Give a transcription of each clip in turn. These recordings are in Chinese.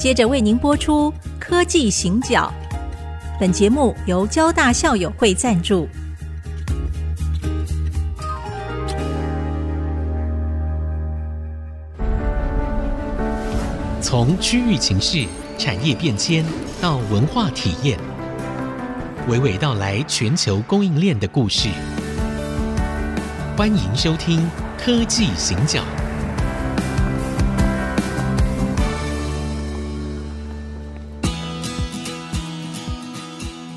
接着为您播出《科技行脚》。本节目由交大校友会赞助。从区域情势、产业变迁到文化体验，娓娓道来全球供应链的故事。欢迎收听《科技行脚》。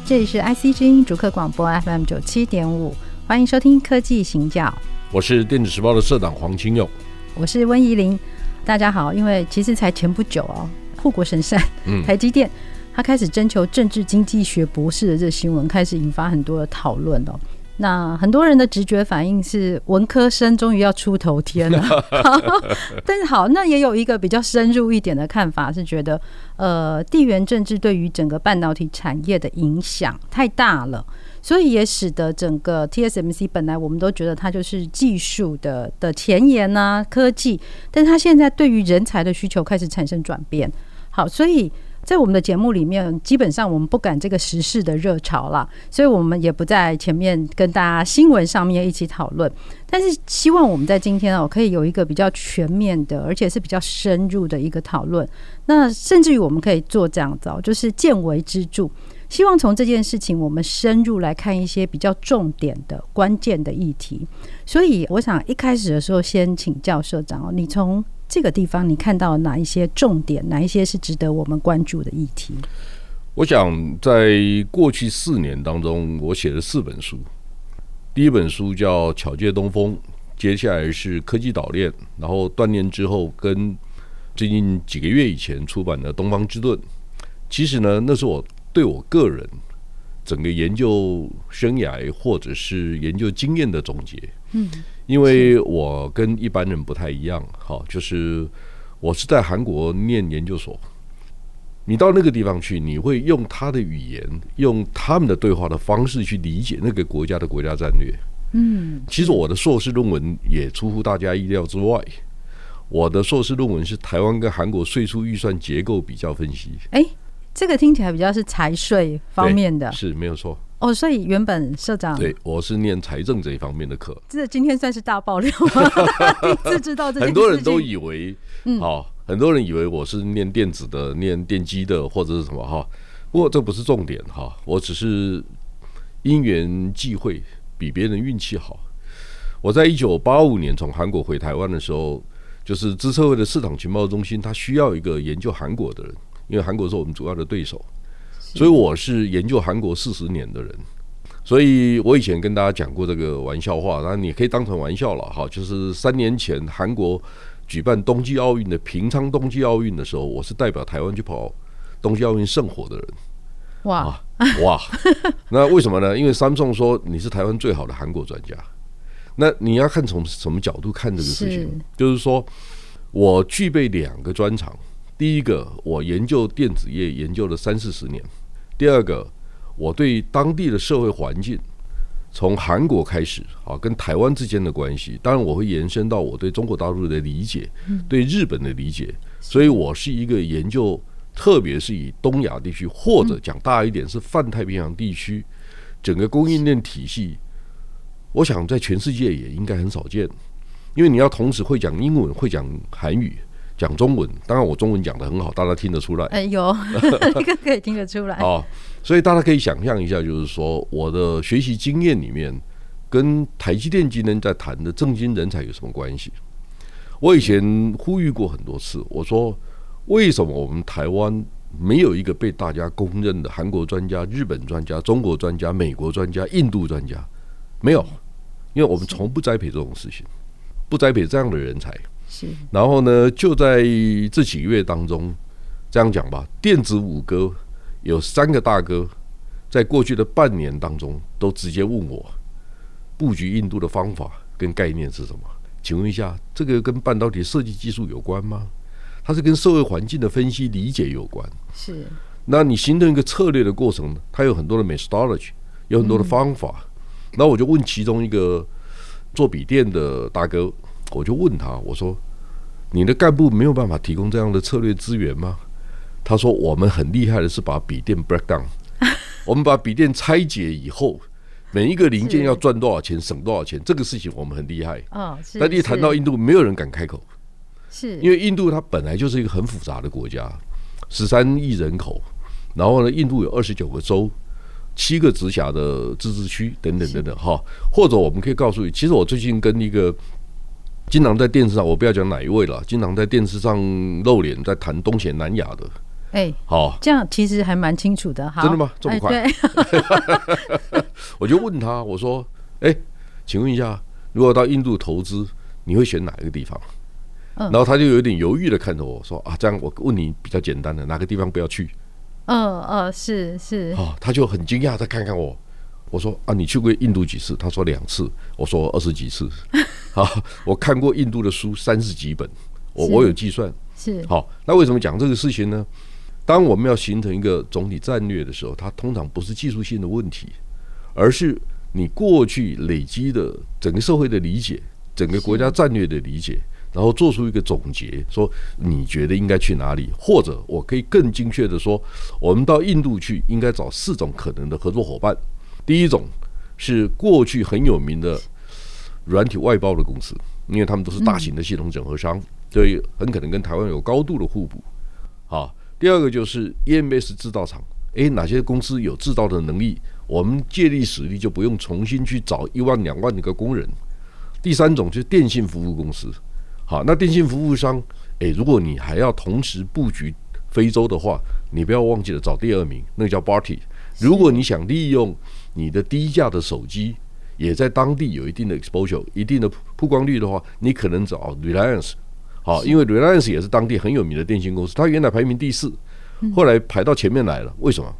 这里是 IC 之音逐客广播 FM 九七点五，欢迎收听科技行脚。我是电子时报的社长黄清佑，我是温怡玲。大家好，因为其实才前不久哦，护国神山 台积电，他开始征求政治经济学博士的这个新闻，开始引发很多的讨论哦。那很多人的直觉反应是文科生终于要出头天了，但是好，那也有一个比较深入一点的看法，是觉得呃地缘政治对于整个半导体产业的影响太大了，所以也使得整个 TSMC 本来我们都觉得它就是技术的的前沿啊科技，但是它现在对于人才的需求开始产生转变，好，所以。在我们的节目里面，基本上我们不赶这个时事的热潮了，所以我们也不在前面跟大家新闻上面一起讨论。但是希望我们在今天哦，可以有一个比较全面的，而且是比较深入的一个讨论。那甚至于我们可以做这样子哦，就是见微知著。希望从这件事情，我们深入来看一些比较重点的、关键的议题。所以我想一开始的时候，先请教社长哦，你从。这个地方你看到哪一些重点？哪一些是值得我们关注的议题？我想在过去四年当中，我写了四本书。第一本书叫《巧借东风》，接下来是《科技岛链》，然后锻炼之后，跟最近几个月以前出版的《东方之盾》。其实呢，那是我对我个人整个研究生涯或者是研究经验的总结。嗯。因为我跟一般人不太一样，好，就是我是在韩国念研究所。你到那个地方去，你会用他的语言，用他们的对话的方式去理解那个国家的国家战略。嗯，其实我的硕士论文也出乎大家意料之外。我的硕士论文是台湾跟韩国税收预算结构比较分析。哎，这个听起来比较是财税方面的，是没有错。哦，所以原本社长对，我是念财政这一方面的课。这今天算是大爆料吗？第一次知道这件事情。很多人都以为，嗯，好，很多人以为我是念电子的、念电机的，或者是什么哈。不过这不是重点哈，我只是因缘际会，比别人运气好。我在一九八五年从韩国回台湾的时候，就是资策会的市场情报中心，他需要一个研究韩国的人，因为韩国是我们主要的对手。所以我是研究韩国四十年的人，所以我以前跟大家讲过这个玩笑话，当然你可以当成玩笑了哈。就是三年前韩国举办冬季奥运的平昌冬季奥运的时候，我是代表台湾去跑冬季奥运圣火的人。哇哇！那为什么呢？因为 Samsung 说你是台湾最好的韩国专家。那你要看从什么角度看这个事情？就是说我具备两个专长。第一个，我研究电子业研究了三四十年。第二个，我对当地的社会环境，从韩国开始啊，跟台湾之间的关系，当然我会延伸到我对中国大陆的理解，对日本的理解。所以我是一个研究，特别是以东亚地区，或者讲大一点是泛太平洋地区整个供应链体系，我想在全世界也应该很少见，因为你要同时会讲英文，会讲韩语。讲中文，当然我中文讲的很好，大家听得出来。哎，有 这个可以听得出来。哦，所以大家可以想象一下，就是说我的学习经验里面，跟台积电今天在谈的正经人才有什么关系？我以前呼吁过很多次，我说为什么我们台湾没有一个被大家公认的韩国专家、日本专家、中国专家、美国专家、印度专家？没有，因为我们从不栽培这种事情，不栽培这样的人才。然后呢，就在这几个月当中，这样讲吧，电子五哥有三个大哥，在过去的半年当中，都直接问我布局印度的方法跟概念是什么？请问一下，这个跟半导体设计技术有关吗？它是跟社会环境的分析理解有关？是。那你形成一个策略的过程，它有很多的 methodology，有很多的方法。那我就问其中一个做笔电的大哥。我就问他，我说：“你的干部没有办法提供这样的策略资源吗？”他说我们很厉害的是把笔电 break down，我们把笔电拆解以后，每一个零件要赚多少钱，省多少钱，这个事情我们很厉害。哦，但一谈到印度，没有人敢开口，是因为印度它本来就是一个很复杂的国家，十三亿人口，然后呢，印度有二十九个州。七个直辖的自治区等等等等哈，或者我们可以告诉你，其实我最近跟一个经常在电视上，我不要讲哪一位了，经常在电视上露脸在谈东协南亚的，哎，好，这样其实还蛮清楚的哈。真的吗？这么快？对，我就问他，我说，哎，请问一下，如果到印度投资，你会选哪一个地方？然后他就有点犹豫的看着我说，啊，这样我问你比较简单的，哪个地方不要去？嗯嗯，是是，哦，他就很惊讶，的看看我，我说啊，你去过印度几次？他说两次，我说二十几次，好，我看过印度的书三十几本，我我有计算，是好，那为什么讲这个事情呢？当我们要形成一个总体战略的时候，它通常不是技术性的问题，而是你过去累积的整个社会的理解，整个国家战略的理解。然后做出一个总结，说你觉得应该去哪里？或者我可以更精确的说，我们到印度去应该找四种可能的合作伙伴。第一种是过去很有名的软体外包的公司，因为他们都是大型的系统整合商，所以很可能跟台湾有高度的互补。好，第二个就是 EMS 制造厂，诶，哪些公司有制造的能力？我们借力使力，就不用重新去找一万两万的个工人。第三种就是电信服务公司。好，那电信服务商，诶，如果你还要同时布局非洲的话，你不要忘记了找第二名，那个叫 Barty。如果你想利用你的低价的手机，也在当地有一定的 exposure、一定的曝光率的话，你可能找 Reliance。好，因为 Reliance 也是当地很有名的电信公司，它原来排名第四，后来排到前面来了。为什么？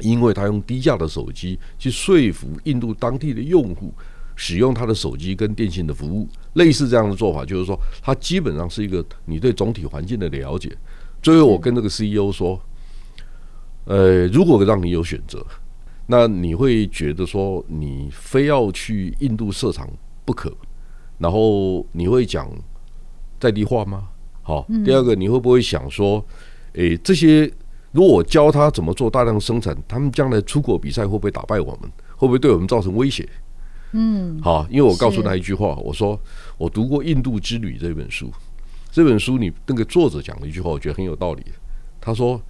因为它用低价的手机去说服印度当地的用户。使用他的手机跟电信的服务，类似这样的做法，就是说，它基本上是一个你对总体环境的了解。最后，我跟那个 CEO 说，呃，如果让你有选择，那你会觉得说，你非要去印度设厂不可，然后你会讲在地化吗？好，第二个，你会不会想说，诶，这些如果我教他怎么做大量生产，他们将来出国比赛会不会打败我们？会不会对我们造成威胁？嗯，好，因为我告诉他一句话，我说我读过《印度之旅》这本书，这本书你那个作者讲了一句话，我觉得很有道理。他说，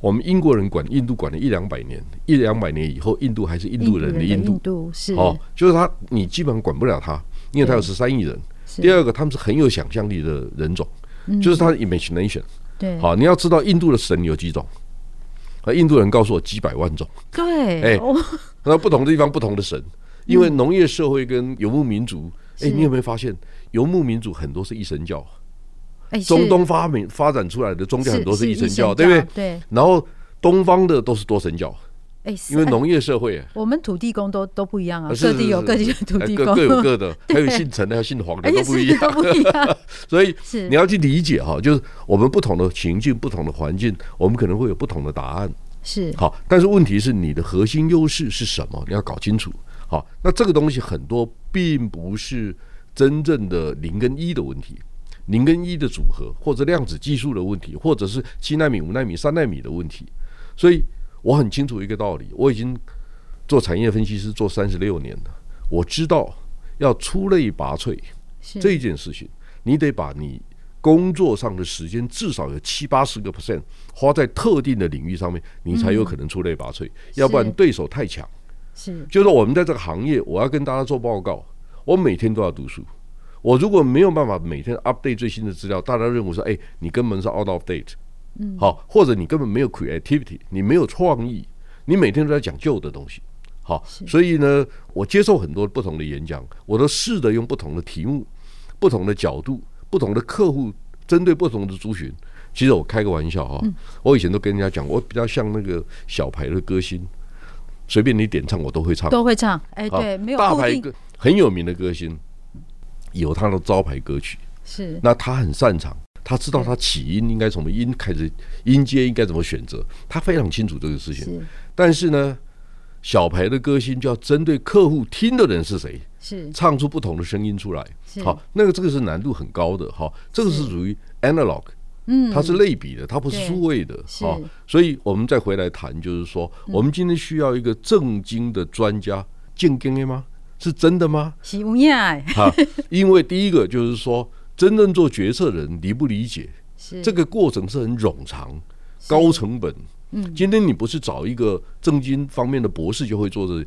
我们英国人管印度管了一两百年，一两百年以后，印度还是印度人的印度，印度是哦，就是他，你基本上管不了他，因为他有十三亿人。第二个，他们是很有想象力的人种，就是他的 imagination。对，好，你要知道印度的神有几种，啊，印度人告诉我几百万种。对，哎，那不同的地方不同的神。因为农业社会跟游牧民族，哎，你有没有发现游牧民族很多是一神教？中东发明发展出来的宗教很多是一神教，对不对？对。然后东方的都是多神教，哎，因为农业社会，我们土地公都都不一样啊，各地有各地的土地公，各有各的，还有姓陈的，还有姓黄的都不一样，不一样。所以你要去理解哈，就是我们不同的情境、不同的环境，我们可能会有不同的答案。是好，但是问题是你的核心优势是什么？你要搞清楚。好，那这个东西很多并不是真正的零跟一的问题，零跟一的组合，或者量子技术的问题，或者是七纳米、五纳米、三纳米的问题。所以我很清楚一个道理，我已经做产业分析师做三十六年了，我知道要出类拔萃这件事情，你得把你工作上的时间至少有七八十个 percent 花在特定的领域上面，你才有可能出类拔萃，要不然对手太强。是，就是我们在这个行业，我要跟大家做报告，我每天都要读书。我如果没有办法每天 update 最新的资料，大家认为说，哎，你根本是 out of date，嗯，好，或者你根本没有 creativity，你没有创意，你每天都在讲旧的东西，好，所以呢，我接受很多不同的演讲，我都试着用不同的题目、不同的角度、不同的客户，针对不同的族群。其实我开个玩笑哈，我以前都跟人家讲，我比较像那个小牌的歌星。随便你点唱，我都会唱，都会唱。哎，对，没有大牌歌，很有名的歌星，有他的招牌歌曲。是，那他很擅长，他知道他起音应该从什么音开始，音阶应该怎么选择，他非常清楚这个事情。是，但是呢，小牌的歌星就要针对客户听的人是谁，是唱出不同的声音出来。好，那个这个是难度很高的。哈，这个是属于 analog，嗯，它是类比的，它不是数位的，好、哦，所以我们再回来谈，就是说，我们今天需要一个正经的专家，正经的吗？是真的吗？是有呀，哈，因为第一个就是说，真正做决策的人理不理解，是这个过程是很冗长、高成本。嗯，今天你不是找一个正经方面的博士就会做的。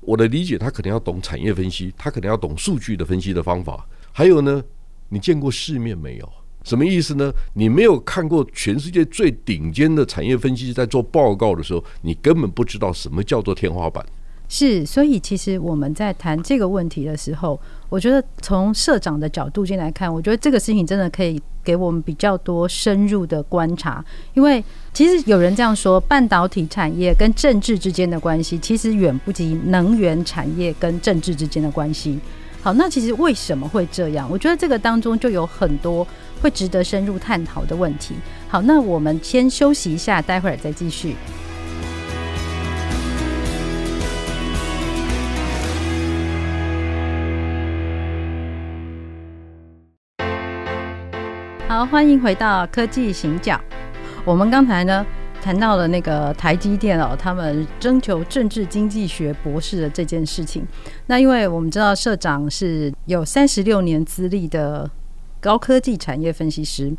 我的理解，他可能要懂产业分析，他可能要懂数据的分析的方法。还有呢，你见过世面没有？什么意思呢？你没有看过全世界最顶尖的产业分析师在做报告的时候，你根本不知道什么叫做天花板。是，所以其实我们在谈这个问题的时候，我觉得从社长的角度进来看，我觉得这个事情真的可以给我们比较多深入的观察。因为其实有人这样说，半导体产业跟政治之间的关系，其实远不及能源产业跟政治之间的关系。好，那其实为什么会这样？我觉得这个当中就有很多会值得深入探讨的问题。好，那我们先休息一下，待会儿再继续。好，欢迎回到科技行脚。我们刚才呢谈到了那个台积电哦，他们征求政治经济学博士的这件事情。那因为我们知道社长是有三十六年资历的高科技产业分析师。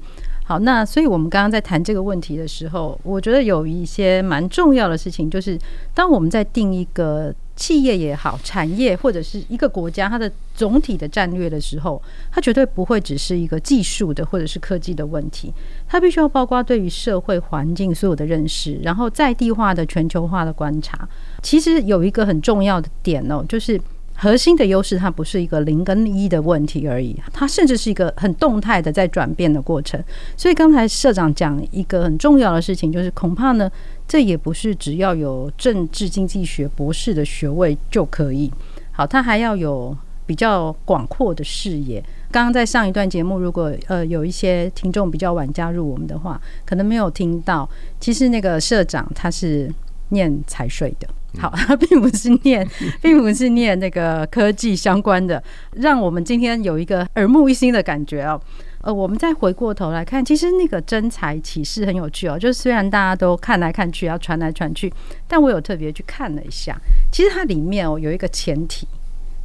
好，那所以我们刚刚在谈这个问题的时候，我觉得有一些蛮重要的事情，就是当我们在定一个。企业也好，产业或者是一个国家，它的总体的战略的时候，它绝对不会只是一个技术的或者是科技的问题，它必须要包括对于社会环境所有的认识，然后在地化的全球化的观察。其实有一个很重要的点哦，就是。核心的优势，它不是一个零跟一的问题而已，它甚至是一个很动态的在转变的过程。所以刚才社长讲一个很重要的事情，就是恐怕呢，这也不是只要有政治经济学博士的学位就可以。好，他还要有比较广阔的视野。刚刚在上一段节目，如果呃有一些听众比较晚加入我们的话，可能没有听到，其实那个社长他是念财税的。好，他 并不是念，并不是念那个科技相关的，让我们今天有一个耳目一新的感觉哦。呃，我们再回过头来看，其实那个真才启示很有趣哦。就是虽然大家都看来看去，要传来传去，但我有特别去看了一下，其实它里面哦有一个前提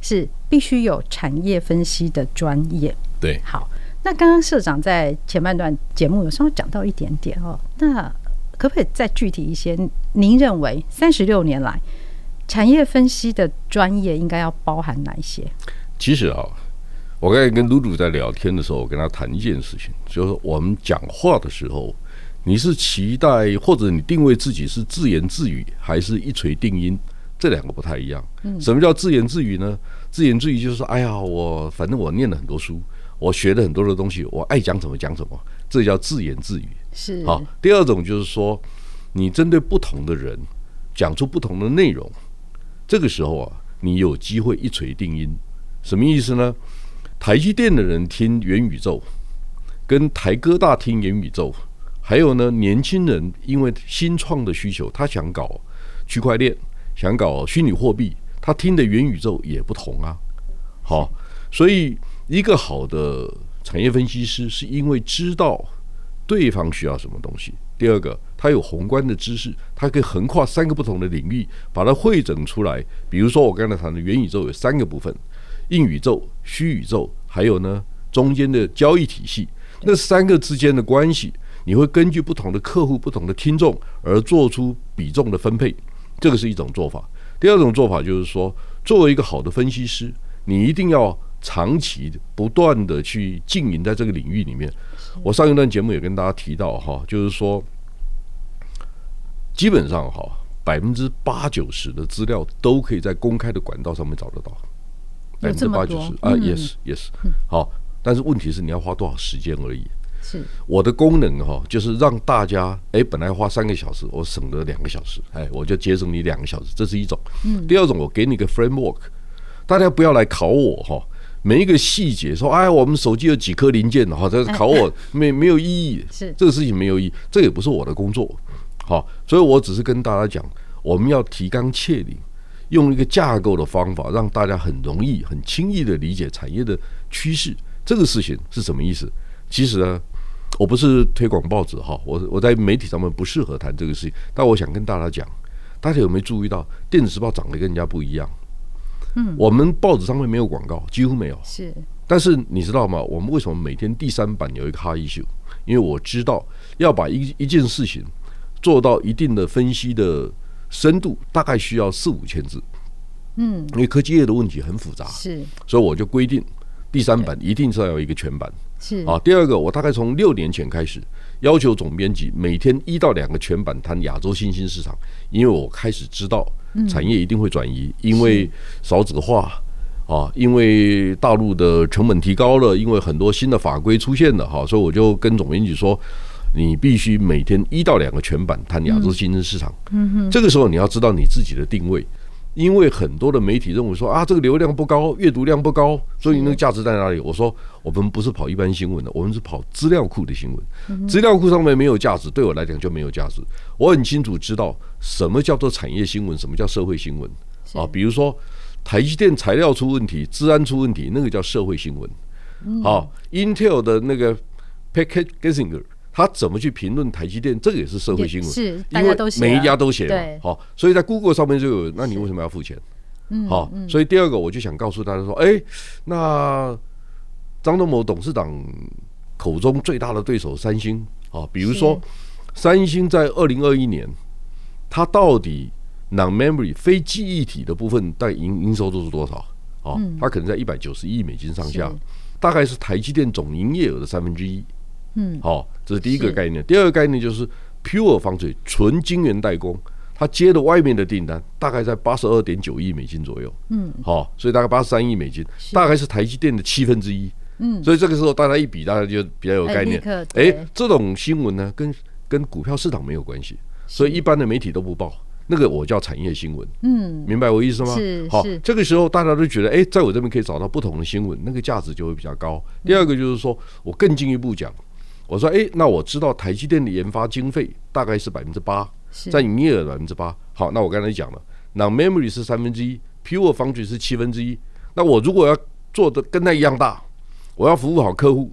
是必须有产业分析的专业。对，好，那刚刚社长在前半段节目有稍微讲到一点点哦，那。可不可以再具体一些？您认为三十六年来产业分析的专业应该要包含哪一些？其实啊，我刚才跟露露在聊天的时候，我跟他谈一件事情，就是我们讲话的时候，你是期待或者你定位自己是自言自语，还是一锤定音？这两个不太一样。什么叫自言自语呢？自言自语就是说，哎呀，我反正我念了很多书，我学了很多的东西，我爱讲什么讲什么，这叫自言自语。是好，第二种就是说，你针对不同的人讲出不同的内容，这个时候啊，你有机会一锤定音。什么意思呢？台积电的人听元宇宙，跟台哥大听元宇宙，还有呢，年轻人因为新创的需求，他想搞区块链，想搞虚拟货币，他听的元宇宙也不同啊。好，所以一个好的产业分析师是因为知道。对方需要什么东西？第二个，他有宏观的知识，他可以横跨三个不同的领域，把它汇整出来。比如说，我刚才谈的元宇宙有三个部分：硬宇宙、虚宇宙，还有呢中间的交易体系。那三个之间的关系，你会根据不同的客户、不同的听众而做出比重的分配。这个是一种做法。第二种做法就是说，作为一个好的分析师，你一定要长期不断的去经营在这个领域里面。我上一段节目也跟大家提到哈，就是说，基本上哈，百分之八九十的资料都可以在公开的管道上面找得到，百分之八九十啊，yes yes，好，但是问题是你要花多少时间而已。是我的功能哈，就是让大家哎，本来花三个小时，我省了两个小时，哎，我就节省你两个小时，这是一种。第二种，我给你个 framework，大家不要来考我哈。每一个细节说，哎，我们手机有几颗零件，好，这考我 没没有意义，是这个事情没有意义，这也不是我的工作，好，所以我只是跟大家讲，我们要提纲挈领，用一个架构的方法，让大家很容易、很轻易的理解产业的趋势。这个事情是什么意思？其实呢，我不是推广报纸哈，我我在媒体上面不适合谈这个事情，但我想跟大家讲，大家有没有注意到电子时报长得跟人家不一样？嗯，我们报纸上面没有广告，几乎没有。是，但是你知道吗？我们为什么每天第三版有一个哈一秀因为我知道要把一一件事情做到一定的分析的深度，大概需要四五千字。嗯，因为科技业的问题很复杂，是，所以我就规定第三版一定是要有一个全版。是啊，第二个，我大概从六年前开始要求总编辑每天一到两个全版谈亚洲新兴市场，因为我开始知道产业一定会转移，因为少子化啊，因为大陆的成本提高了，因为很多新的法规出现了哈，所以我就跟总编辑说，你必须每天一到两个全版谈亚洲新兴市场。嗯哼，这个时候你要知道你自己的定位。因为很多的媒体认为说啊，这个流量不高，阅读量不高，所以那个价值在哪里？我说我们不是跑一般新闻的，我们是跑资料库的新闻。资料库上面没有价值，对我来讲就没有价值。我很清楚知道什么叫做产业新闻，什么叫社会新闻啊。比如说台积电材料出问题，治安出问题，那个叫社会新闻。好，Intel 的那个 Pat Gelsinger。他怎么去评论台积电？这个也是社会新闻，是因为每一家都写嘛。好，所以在 Google 上面就有。那你为什么要付钱？好，所以第二个我就想告诉大家说，哎，那张忠谋董事长口中最大的对手三星啊，比如说三星在二零二一年，它到底 non-memory 非记忆体的部分带营营收都是多少？啊，它可能在一百九十亿美金上下，大概是台积电总营业额的三分之一。嗯，好，这是第一个概念。第二个概念就是 Pure Foundry 纯晶圆代工，它接的外面的订单大概在八十二点九亿美金左右。嗯，好，所以大概八十三亿美金，大概是台积电的七分之一。嗯，所以这个时候大家一比，大家就比较有概念。哎，这种新闻呢，跟跟股票市场没有关系，所以一般的媒体都不报。那个我叫产业新闻。嗯，明白我意思吗？是。好，这个时候大家都觉得，哎，在我这边可以找到不同的新闻，那个价值就会比较高。第二个就是说我更进一步讲。我说，哎，那我知道台积电的研发经费大概是百分之八，占营业额百分之八。好，那我刚才讲了，那 memory 是三分之一，pure foundry 是七分之一。那我如果要做的跟他一样大，我要服务好客户，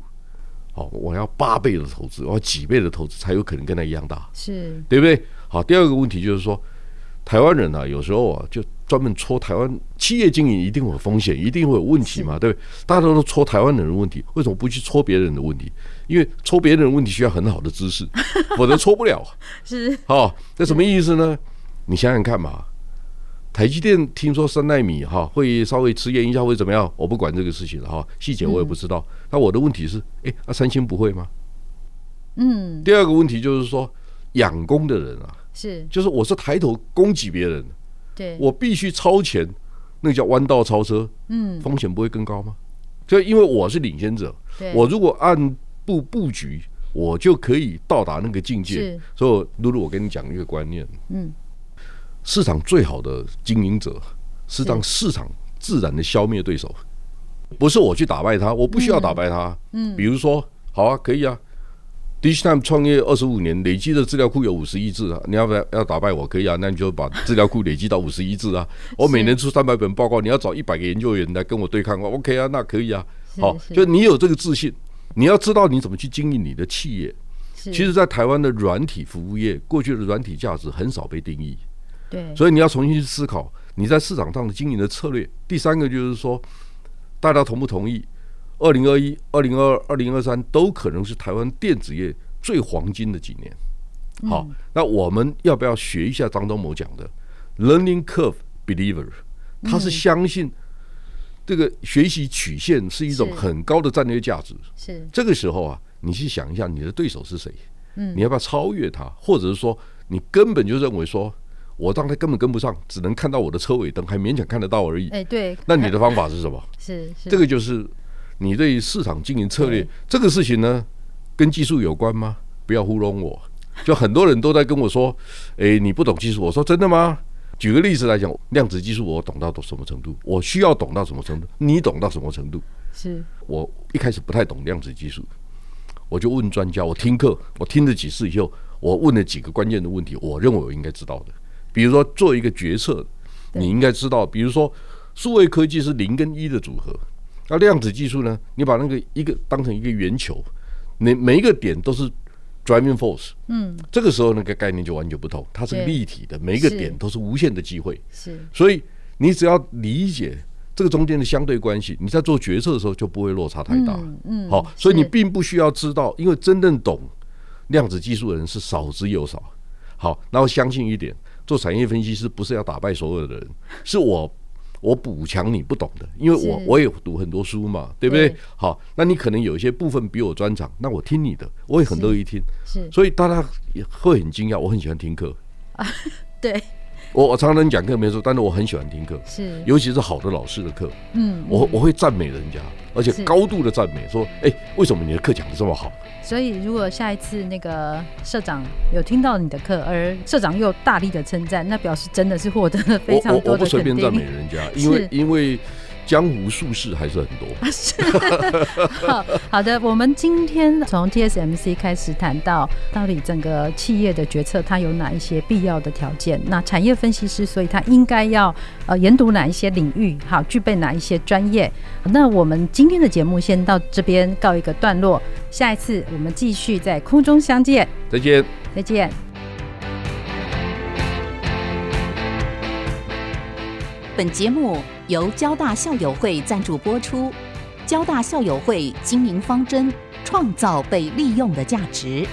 好，我要八倍的投资，我要几倍的投资才有可能跟他一样大，是对不对？好，第二个问题就是说。台湾人啊，有时候啊，就专门戳台湾企业经营一定会有风险，一定会有问题嘛，对不对？大家都说戳台湾人的问题，为什么不去戳别人的问题？因为抽别人的问题需要很好的知识，否则抽不了。是，好，那什么意思呢？你想想看嘛，台积电听说三奈米哈会稍微迟延一下会怎么样？我不管这个事情了哈，细节我也不知道。那我的问题是，哎，那三星不会吗？嗯。第二个问题就是说，养工的人啊。是，就是我是抬头攻击别人，对，我必须超前，那个叫弯道超车，嗯，风险不会更高吗？就因为我是领先者，我如果按部布局，我就可以到达那个境界。所以，露露，我跟你讲一个观念，嗯，市场最好的经营者是让市场自然的消灭对手，不是我去打败他，我不需要打败他，嗯，比如说，好啊，可以啊。Digitime 创业二十五年，累积的资料库有五十亿字啊！你要不要要打败我？可以啊，那你就把资料库累积到五十亿字啊！我每年出三百本报告，你要找一百个研究员来跟我对抗我，OK 啊？那可以啊。好，就你有这个自信，你要知道你怎么去经营你的企业。其实，在台湾的软体服务业，过去的软体价值很少被定义。对，所以你要重新去思考你在市场上的经营的策略。第三个就是说，大家同不同意？二零二一、二零二二、二零二三都可能是台湾电子业最黄金的几年。好，那我们要不要学一下张忠谋讲的 “learning curve believer”？他是相信这个学习曲线是一种很高的战略价值。是这个时候啊，你去想一下你的对手是谁？嗯，你要不要超越他？或者是说，你根本就认为说，我当他根本跟不上，只能看到我的车尾灯，还勉强看得到而已。哎，对。那你的方法是什么？是是，这个就是。你对市场经营策略这个事情呢，跟技术有关吗？不要糊弄我。就很多人都在跟我说：“诶，你不懂技术。”我说：“真的吗？”举个例子来讲，量子技术我懂到什么程度？我需要懂到什么程度？你懂到什么程度？是我一开始不太懂量子技术，我就问专家，我听课，我听了几次以后，我问了几个关键的问题，我认为我应该知道的。比如说做一个决策，你应该知道，比如说数位科技是零跟一的组合。那量子技术呢？你把那个一个当成一个圆球，每每一个点都是 driving force，嗯，这个时候那个概念就完全不同，它是立体的，每一个点都是无限的机会，是，所以你只要理解这个中间的相对关系，你在做决策的时候就不会落差太大，嗯，好，所以你并不需要知道，因为真正懂量子技术的人是少之又少，好，然后相信一点，做产业分析师不是要打败所有的人，是我。我补强你不懂的，因为我我也读很多书嘛，对不对？好，那你可能有一些部分比我专长，那我听你的，我也很乐意听。是，所以大家也会很惊讶，我很喜欢听课。啊，对。我我常常讲课没错，但是我很喜欢听课，是，尤其是好的老师的课。嗯，我我会赞美人家，而且高度的赞美，说，哎，为什么你的课讲的这么好？所以，如果下一次那个社长有听到你的课，而社长又大力的称赞，那表示真的是获得了非常多的肯定。我我不随便赞美人家，因为因为。江湖术士还是很多。是，好好的，我们今天从 TSMC 开始谈到，到底整个企业的决策它有哪一些必要的条件？那产业分析师，所以他应该要呃研读哪一些领域？好，具备哪一些专业？那我们今天的节目先到这边告一个段落，下一次我们继续在空中相见。再见，再见。本节目。由交大校友会赞助播出，交大校友会经营方针，创造被利用的价值。